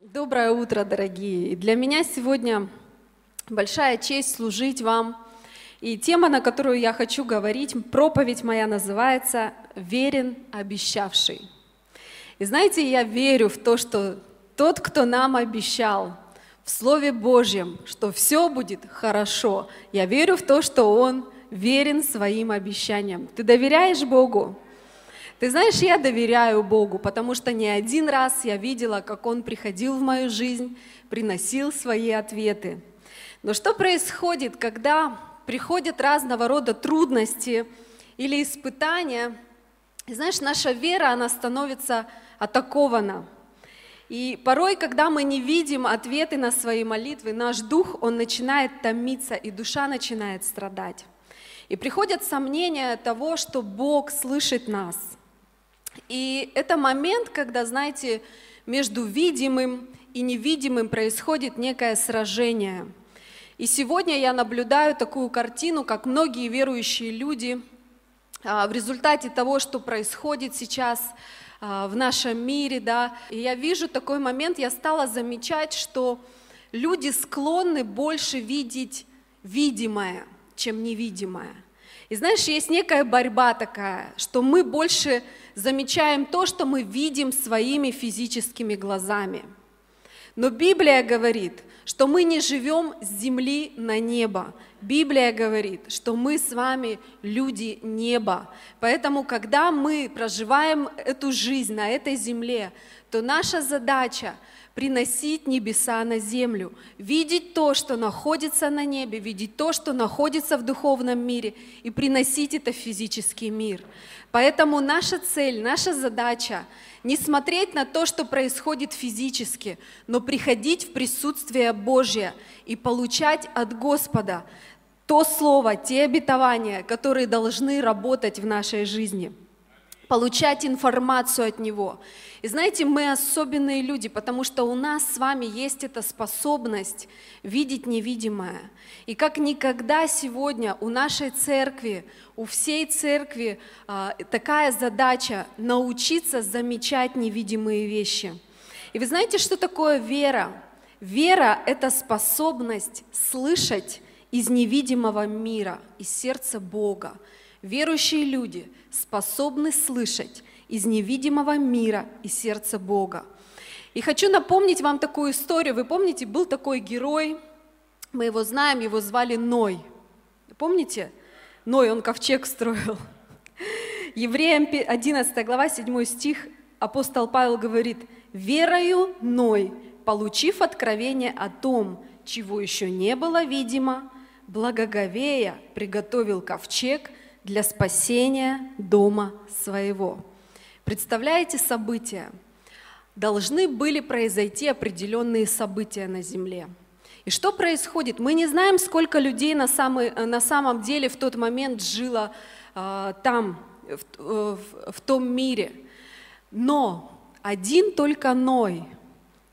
Доброе утро, дорогие! Для меня сегодня большая честь служить вам. И тема, на которую я хочу говорить, проповедь моя называется «Верен обещавший». И знаете, я верю в то, что тот, кто нам обещал в Слове Божьем, что все будет хорошо, я верю в то, что Он верен своим обещаниям. Ты доверяешь Богу? Ты знаешь, я доверяю Богу, потому что не один раз я видела, как Он приходил в мою жизнь, приносил свои ответы. Но что происходит, когда приходят разного рода трудности или испытания? И знаешь, наша вера, она становится атакована. И порой, когда мы не видим ответы на свои молитвы, наш дух, он начинает томиться, и душа начинает страдать. И приходят сомнения того, что Бог слышит нас – и это момент, когда, знаете, между видимым и невидимым происходит некое сражение. И сегодня я наблюдаю такую картину, как многие верующие люди а, в результате того, что происходит сейчас а, в нашем мире, да, и я вижу такой момент, я стала замечать, что люди склонны больше видеть видимое, чем невидимое. И знаешь, есть некая борьба такая, что мы больше замечаем то, что мы видим своими физическими глазами. Но Библия говорит, что мы не живем с земли на небо. Библия говорит, что мы с вами люди неба. Поэтому, когда мы проживаем эту жизнь на этой земле, то наша задача – приносить небеса на землю, видеть то, что находится на небе, видеть то, что находится в духовном мире, и приносить это в физический мир. Поэтому наша цель, наша задача не смотреть на то, что происходит физически, но приходить в присутствие Божье и получать от Господа то слово, те обетования, которые должны работать в нашей жизни, получать информацию от Него. И знаете, мы особенные люди, потому что у нас с вами есть эта способность видеть невидимое. И как никогда сегодня у нашей церкви, у всей церкви а, такая задача научиться замечать невидимые вещи. И вы знаете, что такое вера? Вера – это способность слышать из невидимого мира, из сердца Бога. Верующие люди способны слышать из невидимого мира и сердца Бога. И хочу напомнить вам такую историю. Вы помните, был такой герой, мы его знаем, его звали Ной. Помните? Ной, он ковчег строил. Евреям 11 глава, 7 стих, апостол Павел говорит, «Верою Ной, получив откровение о том, чего еще не было видимо, благоговея приготовил ковчег для спасения дома своего». Представляете события? Должны были произойти определенные события на Земле. И что происходит? Мы не знаем, сколько людей на, самый, на самом деле в тот момент жило э, там, в, в, в том мире. Но один только Ной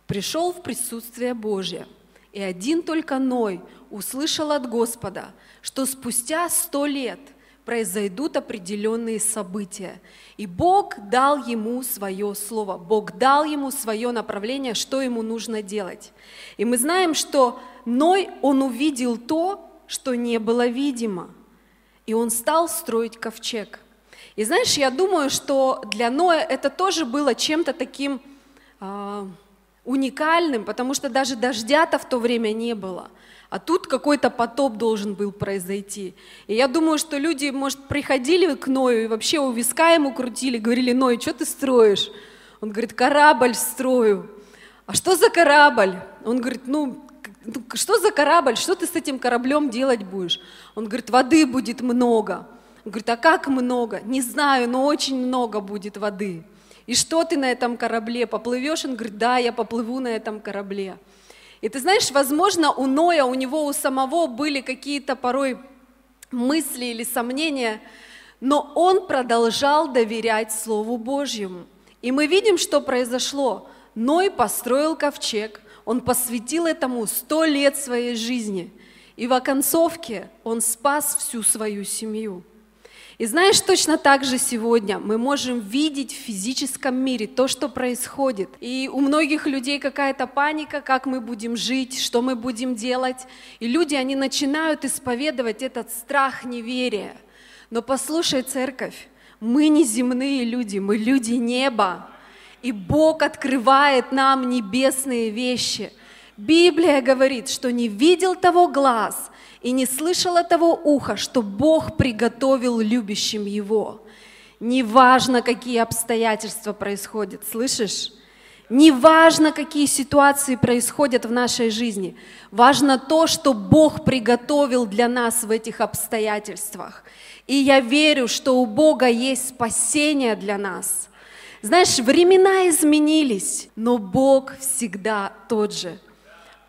пришел в присутствие Божье, и один только Ной услышал от Господа, что спустя сто лет – произойдут определенные события. И Бог дал ему свое слово, Бог дал ему свое направление, что ему нужно делать. И мы знаем, что Ной, он увидел то, что не было видимо, и он стал строить ковчег. И знаешь, я думаю, что для Ноя это тоже было чем-то таким э, уникальным, потому что даже дождя-то в то время не было. А тут какой-то потоп должен был произойти. И я думаю, что люди, может, приходили к Ною и вообще у виска ему крутили, говорили, Ной, что ты строишь? Он говорит, корабль строю. А что за корабль? Он говорит, ну, ну, что за корабль? Что ты с этим кораблем делать будешь? Он говорит, воды будет много. Он говорит, а как много? Не знаю, но очень много будет воды. И что ты на этом корабле? Поплывешь? Он говорит, да, я поплыву на этом корабле. И ты знаешь, возможно, у Ноя, у него у самого были какие-то порой мысли или сомнения, но он продолжал доверять Слову Божьему. И мы видим, что произошло. Ной построил ковчег, он посвятил этому сто лет своей жизни. И в оконцовке Он спас всю свою семью. И знаешь, точно так же сегодня мы можем видеть в физическом мире то, что происходит. И у многих людей какая-то паника, как мы будем жить, что мы будем делать. И люди, они начинают исповедовать этот страх неверия. Но послушай, церковь, мы не земные люди, мы люди неба. И Бог открывает нам небесные вещи. Библия говорит, что не видел того глаз, и не слышало того уха, что Бог приготовил любящим его. Неважно, какие обстоятельства происходят, слышишь? Неважно, какие ситуации происходят в нашей жизни, важно то, что Бог приготовил для нас в этих обстоятельствах. И я верю, что у Бога есть спасение для нас. Знаешь, времена изменились, но Бог всегда тот же.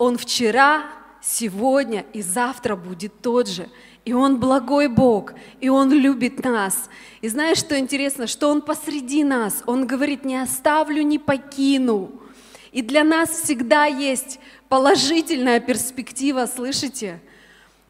Он вчера, сегодня и завтра будет тот же. И Он благой Бог, и Он любит нас. И знаешь, что интересно, что Он посреди нас. Он говорит, не оставлю, не покину. И для нас всегда есть положительная перспектива, слышите?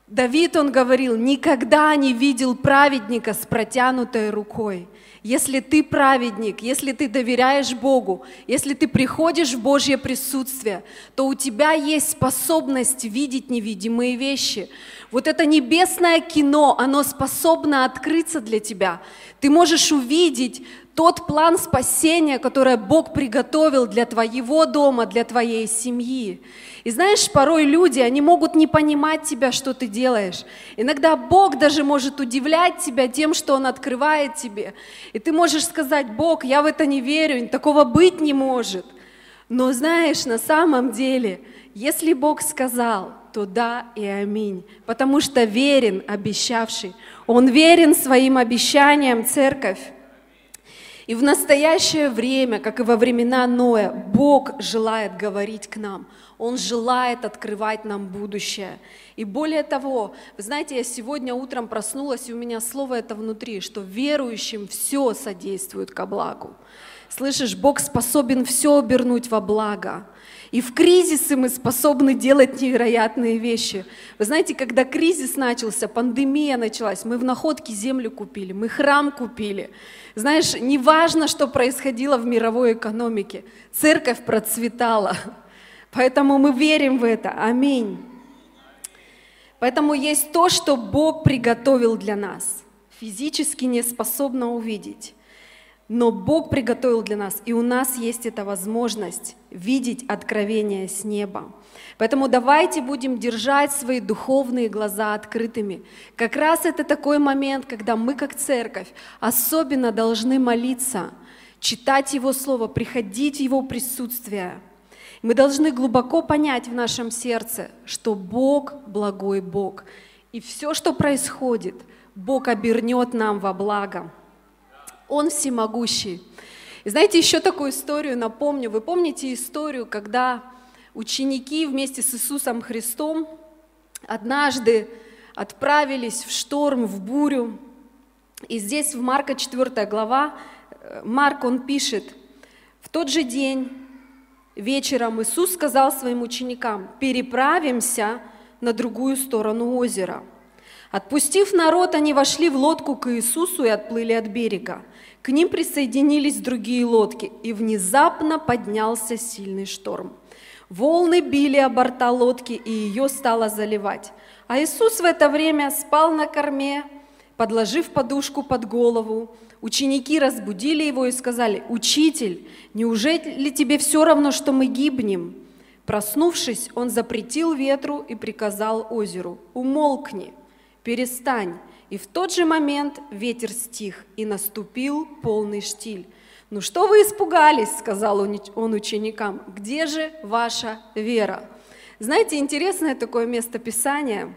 Давид, он говорил, никогда не видел праведника с протянутой рукой. Если ты праведник, если ты доверяешь Богу, если ты приходишь в Божье присутствие, то у тебя есть способность видеть невидимые вещи. Вот это небесное кино, оно способно открыться для тебя. Ты можешь увидеть тот план спасения, который Бог приготовил для твоего дома, для твоей семьи. И знаешь, порой люди, они могут не понимать тебя, что ты делаешь. Иногда Бог даже может удивлять тебя тем, что Он открывает тебе. И ты можешь сказать, Бог, я в это не верю, такого быть не может. Но знаешь, на самом деле, если Бог сказал, то да и аминь, потому что верен обещавший. Он верен своим обещаниям, церковь. И в настоящее время, как и во времена Ноя, Бог желает говорить к нам. Он желает открывать нам будущее. И более того, вы знаете, я сегодня утром проснулась, и у меня слово это внутри, что верующим все содействует ко благу. Слышишь, Бог способен все обернуть во благо. И в кризисы мы способны делать невероятные вещи. Вы знаете, когда кризис начался, пандемия началась, мы в находке землю купили, мы храм купили. Знаешь, неважно, что происходило в мировой экономике, церковь процветала. Поэтому мы верим в это. Аминь. Поэтому есть то, что Бог приготовил для нас. Физически не способно увидеть. Но Бог приготовил для нас, и у нас есть эта возможность видеть откровение с неба. Поэтому давайте будем держать свои духовные глаза открытыми. Как раз это такой момент, когда мы как церковь особенно должны молиться, читать Его Слово, приходить в Его присутствие. Мы должны глубоко понять в нашем сердце, что Бог благой Бог. И все, что происходит, Бог обернет нам во благо. Он всемогущий. И знаете, еще такую историю напомню. Вы помните историю, когда ученики вместе с Иисусом Христом однажды отправились в шторм, в бурю. И здесь в Марка 4 глава, э, Марк, он пишет, «В тот же день вечером Иисус сказал своим ученикам, переправимся на другую сторону озера. Отпустив народ, они вошли в лодку к Иисусу и отплыли от берега. К ним присоединились другие лодки, и внезапно поднялся сильный шторм. Волны били о борта лодки, и ее стало заливать. А Иисус в это время спал на корме, подложив подушку под голову. Ученики разбудили его и сказали, «Учитель, неужели тебе все равно, что мы гибнем?» Проснувшись, он запретил ветру и приказал озеру, «Умолкни, перестань, и в тот же момент ветер стих, и наступил полный штиль. «Ну что вы испугались?» – сказал он ученикам. «Где же ваша вера?» Знаете, интересное такое место Писания.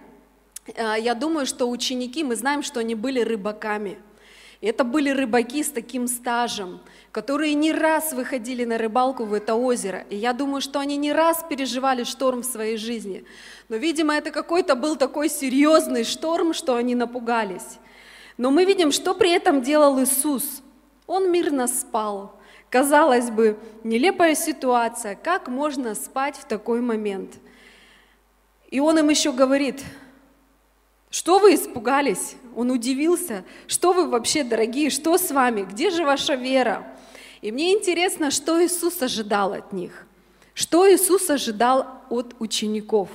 А, я думаю, что ученики, мы знаем, что они были рыбаками. Это были рыбаки с таким стажем, которые не раз выходили на рыбалку в это озеро. И я думаю, что они не раз переживали шторм в своей жизни. Но, видимо, это какой-то был такой серьезный шторм, что они напугались. Но мы видим, что при этом делал Иисус. Он мирно спал. Казалось бы, нелепая ситуация. Как можно спать в такой момент? И он им еще говорит, Что вы испугались? Он удивился. Что вы вообще, дорогие, что с вами? Где же ваша вера? И мне интересно, что Иисус ожидал от них. Что Иисус ожидал от учеников?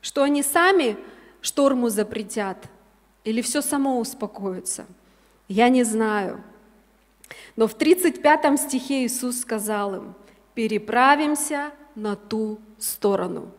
Что они сами шторму запретят? Или все само успокоится? Я не знаю. Но в 35 стихе Иисус сказал им, переправимся на ту сторону.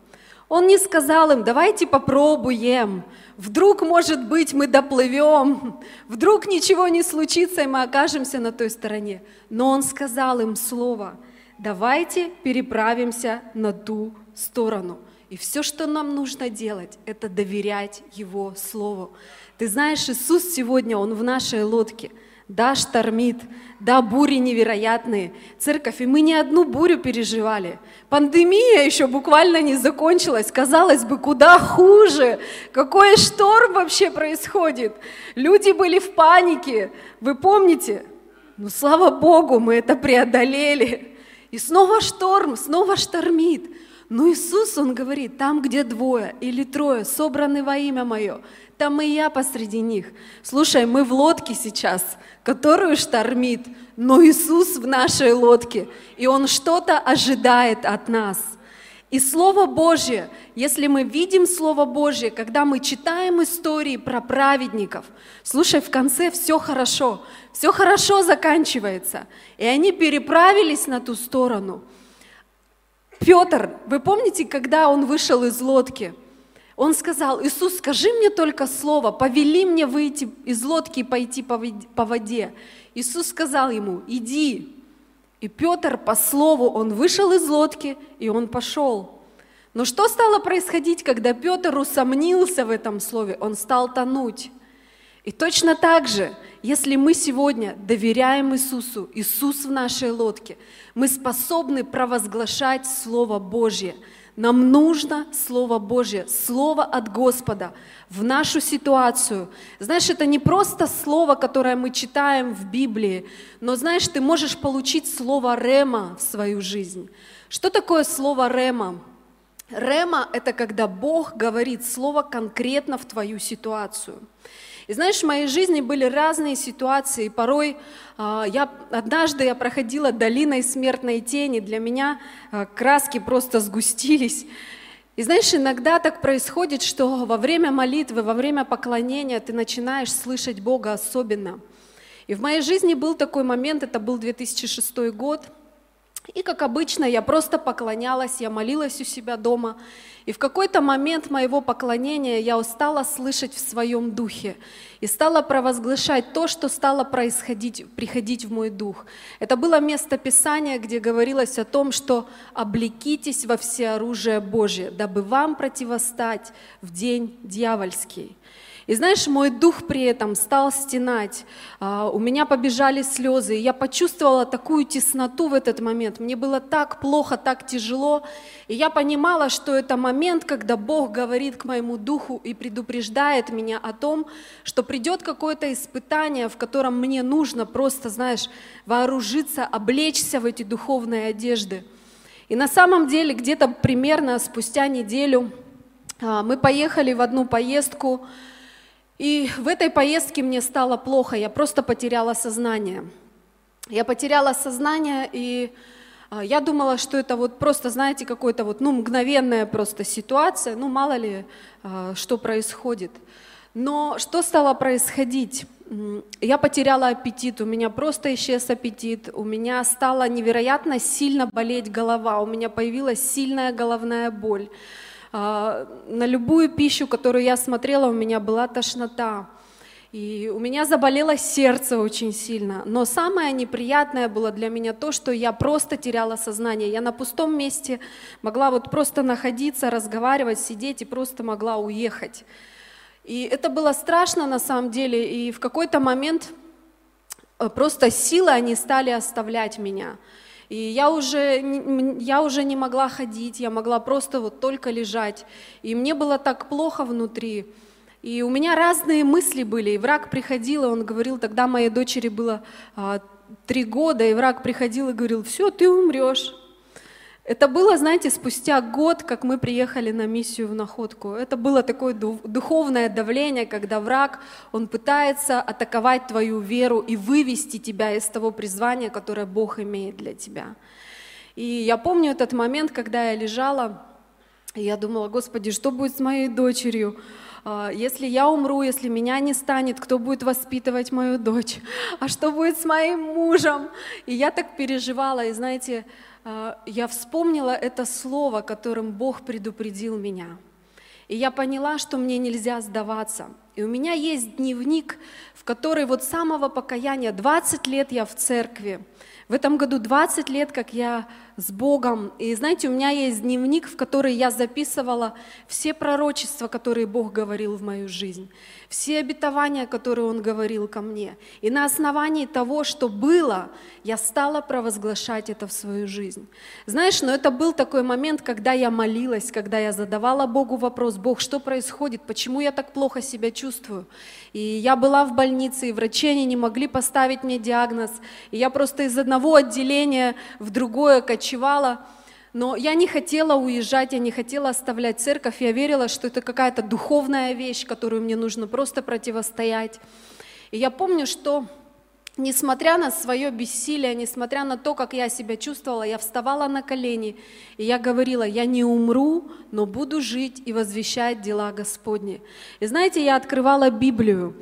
Он не сказал им, давайте попробуем, вдруг, может быть, мы доплывем, вдруг ничего не случится, и мы окажемся на той стороне. Но он сказал им слово, давайте переправимся на ту сторону. И все, что нам нужно делать, это доверять Его Слову. Ты знаешь, Иисус сегодня, Он в нашей лодке – да, штормит, да, бури невероятные. Церковь, и мы не одну бурю переживали. Пандемия еще буквально не закончилась. Казалось бы, куда хуже. Какой шторм вообще происходит? Люди были в панике. Вы помните? Ну, слава Богу, мы это преодолели. И снова шторм, снова штормит. Но Иисус, Он говорит, там, где двое или трое собраны во имя Мое, там и я посреди них. Слушай, мы в лодке сейчас, которую штормит, но Иисус в нашей лодке, и Он что-то ожидает от нас. И Слово Божье, если мы видим Слово Божье, когда мы читаем истории про праведников, слушай, в конце все хорошо, все хорошо заканчивается. И они переправились на ту сторону – Петр, вы помните, когда он вышел из лодки? Он сказал, Иисус, скажи мне только слово, повели мне выйти из лодки и пойти по воде. Иисус сказал ему, иди. И Петр по слову, он вышел из лодки, и он пошел. Но что стало происходить, когда Петр усомнился в этом слове? Он стал тонуть. И точно так же, если мы сегодня доверяем Иисусу, Иисус в нашей лодке, мы способны провозглашать Слово Божье. Нам нужно Слово Божье, Слово от Господа в нашу ситуацию. Знаешь, это не просто Слово, которое мы читаем в Библии, но знаешь, ты можешь получить Слово Рема в свою жизнь. Что такое Слово Рема? Рема – это когда Бог говорит Слово конкретно в твою ситуацию. И знаешь, в моей жизни были разные ситуации. Порой э, я, однажды я проходила долиной смертной тени. Для меня э, краски просто сгустились. И знаешь, иногда так происходит, что во время молитвы, во время поклонения ты начинаешь слышать Бога особенно. И в моей жизни был такой момент, это был 2006 год – и, как обычно, я просто поклонялась, я молилась у себя дома. И в какой-то момент моего поклонения я устала слышать в своем духе и стала провозглашать то, что стало происходить, приходить в мой дух. Это было место Писания, где говорилось о том, что «облекитесь во всеоружие Божие, дабы вам противостать в день дьявольский». И знаешь, мой дух при этом стал стенать, а, у меня побежали слезы, и я почувствовала такую тесноту в этот момент. Мне было так плохо, так тяжело, и я понимала, что это момент, когда Бог говорит к моему духу и предупреждает меня о том, что придет какое-то испытание, в котором мне нужно просто, знаешь, вооружиться, облечься в эти духовные одежды. И на самом деле где-то примерно спустя неделю а, мы поехали в одну поездку, и в этой поездке мне стало плохо, я просто потеряла сознание. Я потеряла сознание, и а, я думала, что это вот просто, знаете, какой-то вот, ну, мгновенная просто ситуация, ну, мало ли, а, что происходит. Но что стало происходить? Я потеряла аппетит, у меня просто исчез аппетит, у меня стала невероятно сильно болеть голова, у меня появилась сильная головная боль. А, на любую пищу, которую я смотрела, у меня была тошнота. И у меня заболело сердце очень сильно. Но самое неприятное было для меня то, что я просто теряла сознание. Я на пустом месте могла вот просто находиться, разговаривать, сидеть и просто могла уехать. И это было страшно на самом деле. И в какой-то момент э, просто силы они стали оставлять меня. И я уже, я уже не могла ходить, я могла просто вот только лежать. И мне было так плохо внутри. И у меня разные мысли были. И враг приходил, и он говорил, тогда моей дочери было а, три года, и враг приходил и говорил, все, ты умрешь. Это было, знаете, спустя год, как мы приехали на миссию в Находку. Это было такое духовное давление, когда враг, он пытается атаковать твою веру и вывести тебя из того призвания, которое Бог имеет для тебя. И я помню этот момент, когда я лежала, и я думала, Господи, что будет с моей дочерью? А, если я умру, если меня не станет, кто будет воспитывать мою дочь? А что будет с моим мужем? И я так переживала, и знаете, я вспомнила это слово, которым Бог предупредил меня. И я поняла, что мне нельзя сдаваться. И у меня есть дневник, в который вот самого покаяния, 20 лет я в церкви, в этом году 20 лет, как я с Богом. И знаете, у меня есть дневник, в который я записывала все пророчества, которые Бог говорил в мою жизнь, все обетования, которые Он говорил ко мне. И на основании того, что было, я стала провозглашать это в свою жизнь. Знаешь, но это был такой момент, когда я молилась, когда я задавала Богу вопрос, Бог, что происходит, почему я так плохо себя чувствую? И я была в больнице, и врачи они не могли поставить мне диагноз. И я просто из одного отделения в другое кочевала. Но я не хотела уезжать, я не хотела оставлять церковь. Я верила, что это какая-то духовная вещь, которую мне нужно просто противостоять. И я помню, что несмотря на свое бессилие, несмотря на то, как я себя чувствовала, я вставала на колени, и я говорила, я не умру, но буду жить и возвещать дела Господни. И знаете, я открывала Библию.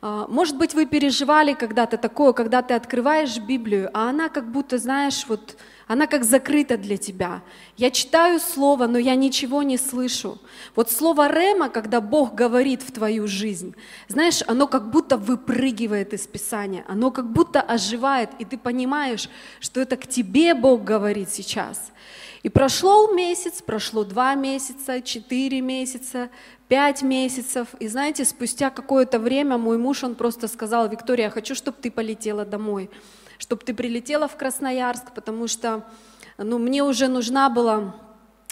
А, может быть, вы переживали когда-то такое, когда ты открываешь Библию, а она как будто, знаешь, вот она как закрыта для тебя. Я читаю слово, но я ничего не слышу. Вот слово «рема», когда Бог говорит в твою жизнь, знаешь, оно как будто выпрыгивает из Писания, оно как будто оживает, и ты понимаешь, что это к тебе Бог говорит сейчас. И прошло месяц, прошло два месяца, четыре месяца, пять месяцев. И знаете, спустя какое-то время мой муж, он просто сказал, Виктория, я хочу, чтобы ты полетела домой чтобы ты прилетела в Красноярск, потому что ну, мне уже нужна была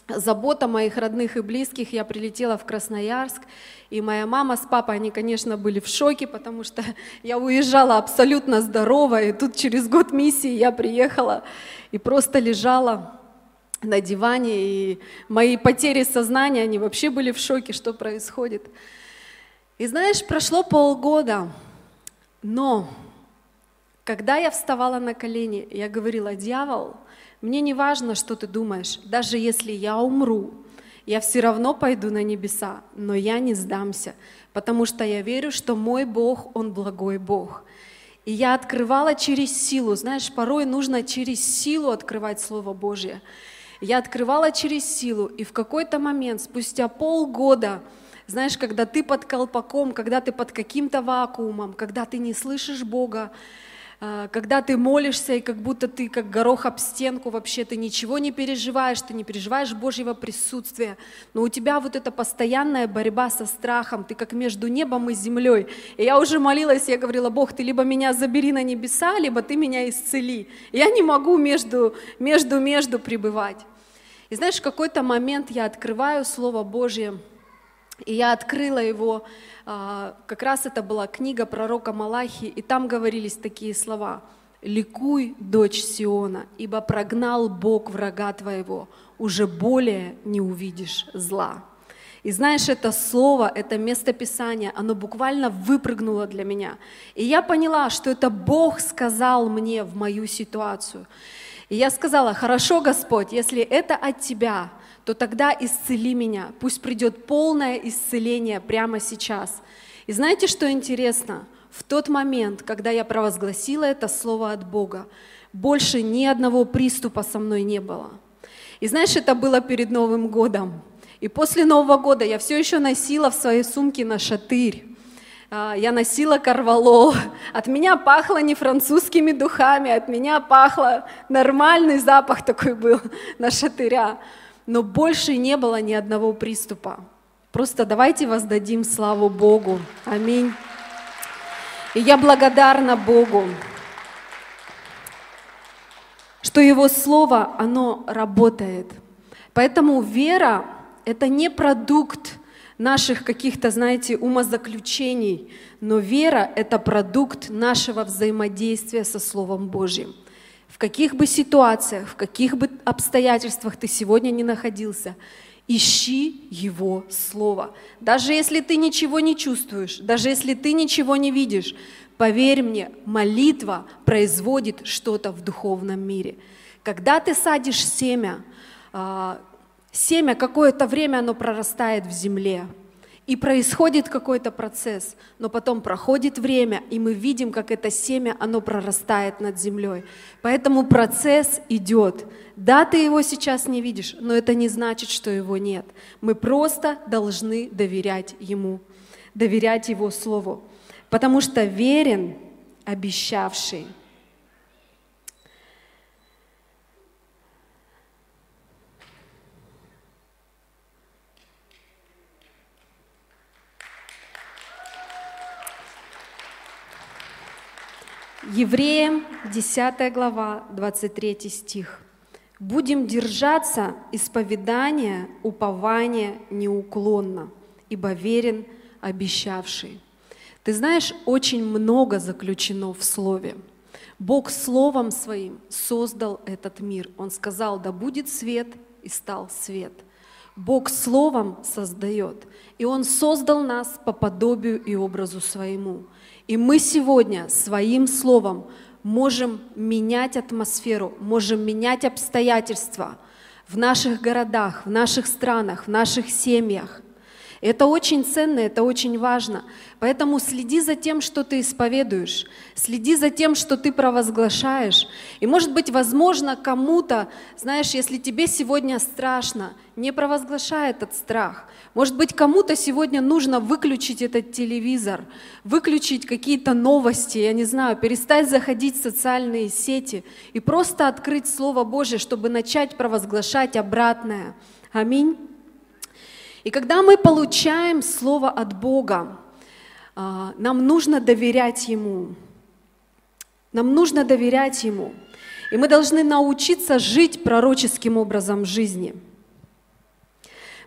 забота моих родных и близких. Я прилетела в Красноярск, и моя мама с папой, они, конечно, были в шоке, потому что я уезжала абсолютно здоровая, и тут через год миссии я приехала и просто лежала на диване, и мои потери сознания, они вообще были в шоке, что происходит. И знаешь, прошло полгода, но когда я вставала на колени, я говорила, дьявол, мне не важно, что ты думаешь, даже если я умру, я все равно пойду на небеса, но я не сдамся, потому что я верю, что мой Бог, Он благой Бог. И я открывала через силу, знаешь, порой нужно через силу открывать Слово Божье. Я открывала через силу, и в какой-то момент, спустя полгода, знаешь, когда ты под колпаком, когда ты под каким-то вакуумом, когда ты не слышишь Бога, когда ты молишься, и как будто ты как горох об стенку вообще, ты ничего не переживаешь, ты не переживаешь Божьего присутствия, но у тебя вот эта постоянная борьба со страхом, ты как между небом и землей. И я уже молилась, я говорила, Бог, ты либо меня забери на небеса, либо ты меня исцели. Я не могу между, между, между пребывать. И знаешь, в какой-то момент я открываю Слово Божье, и я открыла его, а, как раз это была книга пророка Малахи, и там говорились такие слова. «Ликуй, дочь Сиона, ибо прогнал Бог врага твоего, уже более не увидишь зла». И знаешь, это слово, это местописание, оно буквально выпрыгнуло для меня. И я поняла, что это Бог сказал мне в мою ситуацию. И я сказала, хорошо, Господь, если это от Тебя, то тогда исцели меня, пусть придет полное исцеление прямо сейчас. И знаете, что интересно? В тот момент, когда я провозгласила это слово от Бога, больше ни одного приступа со мной не было. И знаешь, это было перед Новым годом. И после Нового года я все еще носила в своей сумке на шатырь. А, я носила карвалол. От меня пахло не французскими духами, от меня пахло нормальный запах такой был на шатыря но больше не было ни одного приступа. Просто давайте воздадим славу Богу. Аминь. И я благодарна Богу, что Его Слово, оно работает. Поэтому вера — это не продукт наших каких-то, знаете, умозаключений, но вера — это продукт нашего взаимодействия со Словом Божьим. В каких бы ситуациях, в каких бы обстоятельствах ты сегодня не находился, ищи Его Слово. Даже если ты ничего не чувствуешь, даже если ты ничего не видишь, поверь мне, молитва производит что-то в духовном мире. Когда ты садишь семя, а, семя какое-то время оно прорастает в земле, и происходит какой-то процесс, но потом проходит время, и мы видим, как это семя, оно прорастает над землей. Поэтому процесс идет. Да, ты его сейчас не видишь, но это не значит, что его нет. Мы просто должны доверять ему, доверять его слову. Потому что верен обещавший. Евреям 10 глава, 23 стих. «Будем держаться исповедания, упования неуклонно, ибо верен обещавший». Ты знаешь, очень много заключено в Слове. Бог Словом Своим создал этот мир. Он сказал, да будет свет, и стал свет. Бог Словом создает, и Он создал нас по подобию и образу Своему – и мы сегодня своим словом можем менять атмосферу, можем менять обстоятельства в наших городах, в наших странах, в наших семьях. Это очень ценно, это очень важно. Поэтому следи за тем, что ты исповедуешь, следи за тем, что ты провозглашаешь. И может быть, возможно, кому-то, знаешь, если тебе сегодня страшно, не провозглашай этот страх. Может быть, кому-то сегодня нужно выключить этот телевизор, выключить какие-то новости, я не знаю, перестать заходить в социальные сети и просто открыть Слово Божье, чтобы начать провозглашать обратное. Аминь. И когда мы получаем Слово от Бога, а, нам нужно доверять Ему. Нам нужно доверять Ему. И мы должны научиться жить пророческим образом жизни.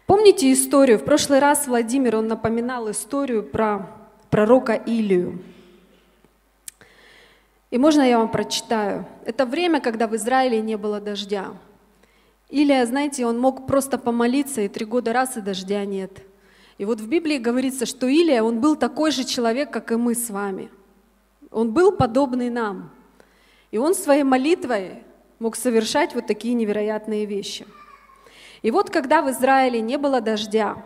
Помните историю? В прошлый раз Владимир, он напоминал историю про пророка Илию. И можно я вам прочитаю? Это время, когда в Израиле не было дождя. Или, знаете, он мог просто помолиться, и три года раз, и дождя нет. И вот в Библии говорится, что Илия, он был такой же человек, как и мы с вами. Он был подобный нам. И он своей молитвой мог совершать вот такие невероятные вещи. И вот когда в Израиле не было дождя,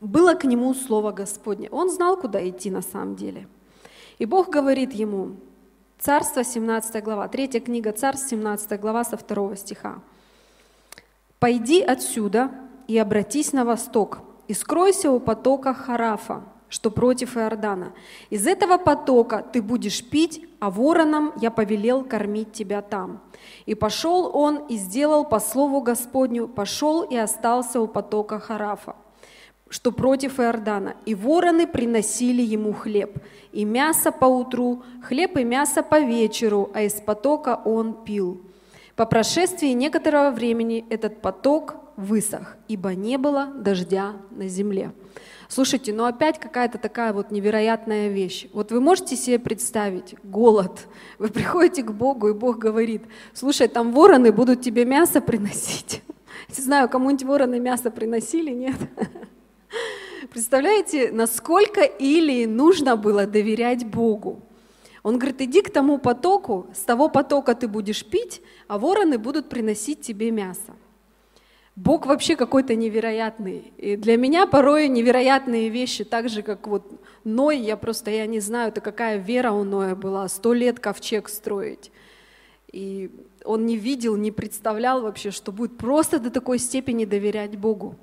было к нему слово Господне. Он знал, куда идти на самом деле. И Бог говорит ему, Царство 17 глава, третья книга Царств 17 глава со второго стиха. «Пойди отсюда и обратись на восток, и скройся у потока Харафа, что против Иордана. Из этого потока ты будешь пить, а вороном я повелел кормить тебя там». И пошел он и сделал по слову Господню, пошел и остался у потока Харафа, что против Иордана. И вороны приносили ему хлеб, и мясо по утру, хлеб и мясо по вечеру, а из потока он пил. По прошествии некоторого времени этот поток высох, ибо не было дождя на земле. Слушайте, ну опять какая-то такая вот невероятная вещь. Вот вы можете себе представить голод. Вы приходите к Богу, и Бог говорит, слушай, там вороны будут тебе мясо приносить. Не знаю, кому-нибудь вороны мясо приносили, нет? Представляете, насколько Илии нужно было доверять Богу? Он говорит, иди к тому потоку, с того потока ты будешь пить, а вороны будут приносить тебе мясо. Бог вообще какой-то невероятный. И для меня порой невероятные вещи, так же, как вот Ной, я просто, я не знаю, это какая вера у Ноя была, сто лет ковчег строить. И он не видел, не представлял вообще, что будет просто до такой степени доверять Богу.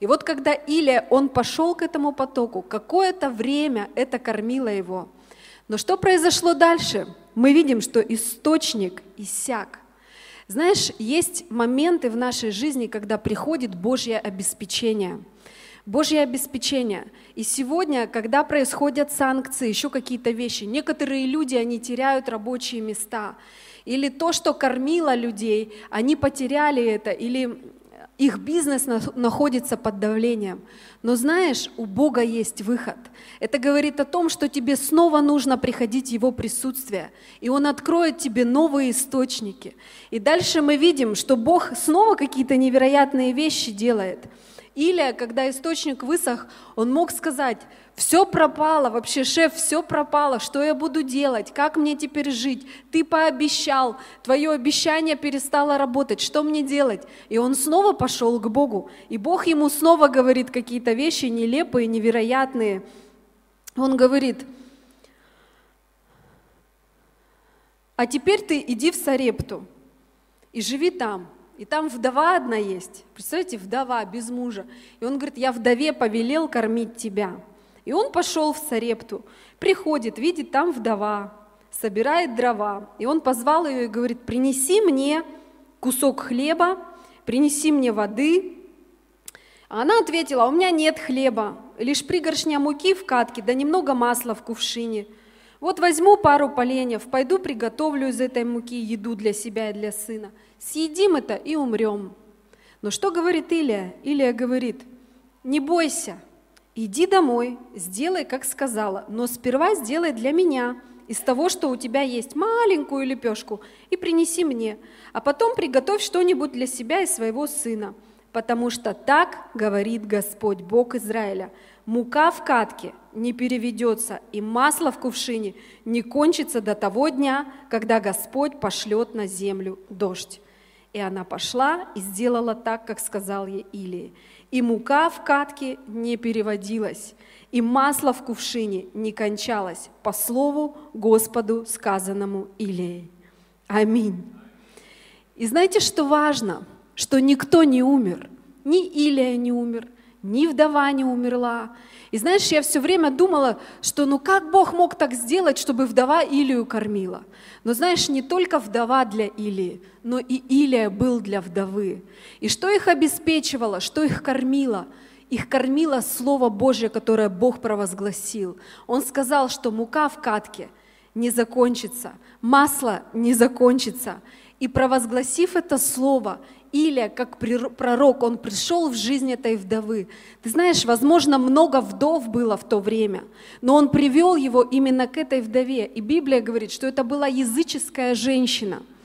И вот когда Илия, он пошел к этому потоку, какое-то время это кормило его – но что произошло дальше? Мы видим, что источник иссяк. Знаешь, есть моменты в нашей жизни, когда приходит Божье обеспечение. Божье обеспечение. И сегодня, когда происходят санкции, еще какие-то вещи, некоторые люди, они теряют рабочие места. Или то, что кормило людей, они потеряли это, или их бизнес находится под давлением. Но знаешь, у Бога есть выход. Это говорит о том, что тебе снова нужно приходить в Его присутствие, и Он откроет тебе новые источники. И дальше мы видим, что Бог снова какие-то невероятные вещи делает – или, когда источник высох, он мог сказать, все пропало, вообще, шеф, все пропало, что я буду делать, как мне теперь жить? Ты пообещал, твое обещание перестало работать, что мне делать? И он снова пошел к Богу, и Бог ему снова говорит какие-то вещи нелепые, невероятные. Он говорит, а теперь ты иди в Сарепту и живи там, и там вдова одна есть. Представляете, вдова без мужа. И он говорит, я вдове повелел кормить тебя. И он пошел в Сарепту, приходит, видит, там вдова, собирает дрова. И он позвал ее и говорит, принеси мне кусок хлеба, принеси мне воды. А она ответила, у меня нет хлеба, лишь пригоршня муки в катке, да немного масла в кувшине. Вот возьму пару поленьев, пойду приготовлю из этой муки еду для себя и для сына – съедим это и умрем. Но что говорит Илия? Илия говорит, не бойся, иди домой, сделай, как сказала, но сперва сделай для меня из того, что у тебя есть, маленькую лепешку, и принеси мне, а потом приготовь что-нибудь для себя и своего сына, потому что так говорит Господь, Бог Израиля, мука в катке не переведется, и масло в кувшине не кончится до того дня, когда Господь пошлет на землю дождь. И она пошла и сделала так, как сказал ей Илии. И мука в катке не переводилась, и масло в кувшине не кончалось, по слову Господу, сказанному Илией. Аминь. И знаете, что важно? Что никто не умер. Ни Илия не умер, ни вдова не умерла. И знаешь, я все время думала, что ну как Бог мог так сделать, чтобы вдова Илию кормила? Но знаешь, не только вдова для Илии, но и Илия был для вдовы. И что их обеспечивало, что их кормило? Их кормило Слово Божье, которое Бог провозгласил. Он сказал, что мука в катке не закончится, масло не закончится. И провозгласив это Слово, Илия, как пророк, он пришел в жизнь этой вдовы. Ты знаешь, возможно, много вдов было в то время, но он привел его именно к этой вдове. И Библия говорит, что это была языческая женщина –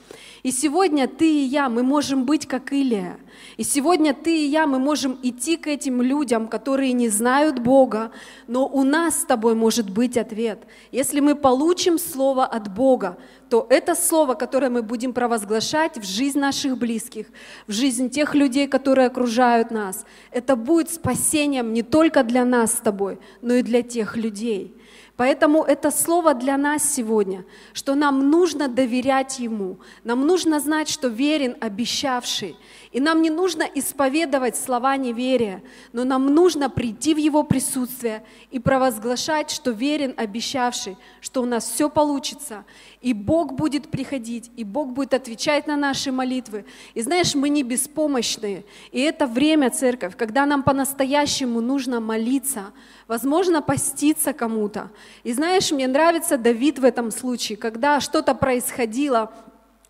и сегодня ты и я, мы можем быть как Илия. И сегодня ты и я, мы можем идти к этим людям, которые не знают Бога, но у нас с тобой может быть ответ. Если мы получим слово от Бога, то это слово, которое мы будем провозглашать в жизнь наших близких, в жизнь тех людей, которые окружают нас, это будет спасением не только для нас с тобой, но и для тех людей. Поэтому это слово для нас сегодня, что нам нужно доверять Ему, нам нужно знать, что верен обещавший. И нам не нужно исповедовать слова неверия, но нам нужно прийти в Его присутствие и провозглашать, что верен обещавший, что у нас все получится, и Бог будет приходить, и Бог будет отвечать на наши молитвы. И знаешь, мы не беспомощные, и это время, церковь, когда нам по-настоящему нужно молиться, возможно, поститься кому-то. И знаешь, мне нравится Давид в этом случае, когда что-то происходило,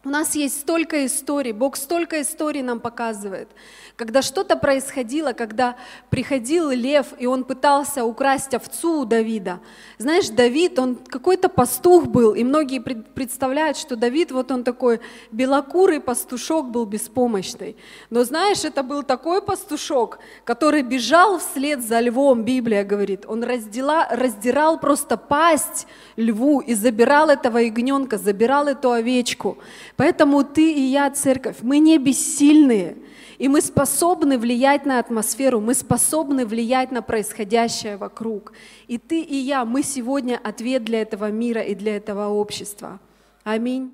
у нас есть столько историй, Бог столько историй нам показывает. Когда что-то происходило, когда приходил лев, и он пытался украсть овцу у Давида. Знаешь, Давид, он какой-то пастух был, и многие представляют, что Давид, вот он такой белокурый пастушок был беспомощный. Но знаешь, это был такой пастушок, который бежал вслед за львом, Библия говорит. Он раздела, раздирал просто пасть льву и забирал этого ягненка, забирал эту овечку. Поэтому ты и я, церковь, мы не бессильные. И мы способны влиять на атмосферу, мы способны влиять на происходящее вокруг. И ты и я, мы сегодня ответ для этого мира и для этого общества. Аминь.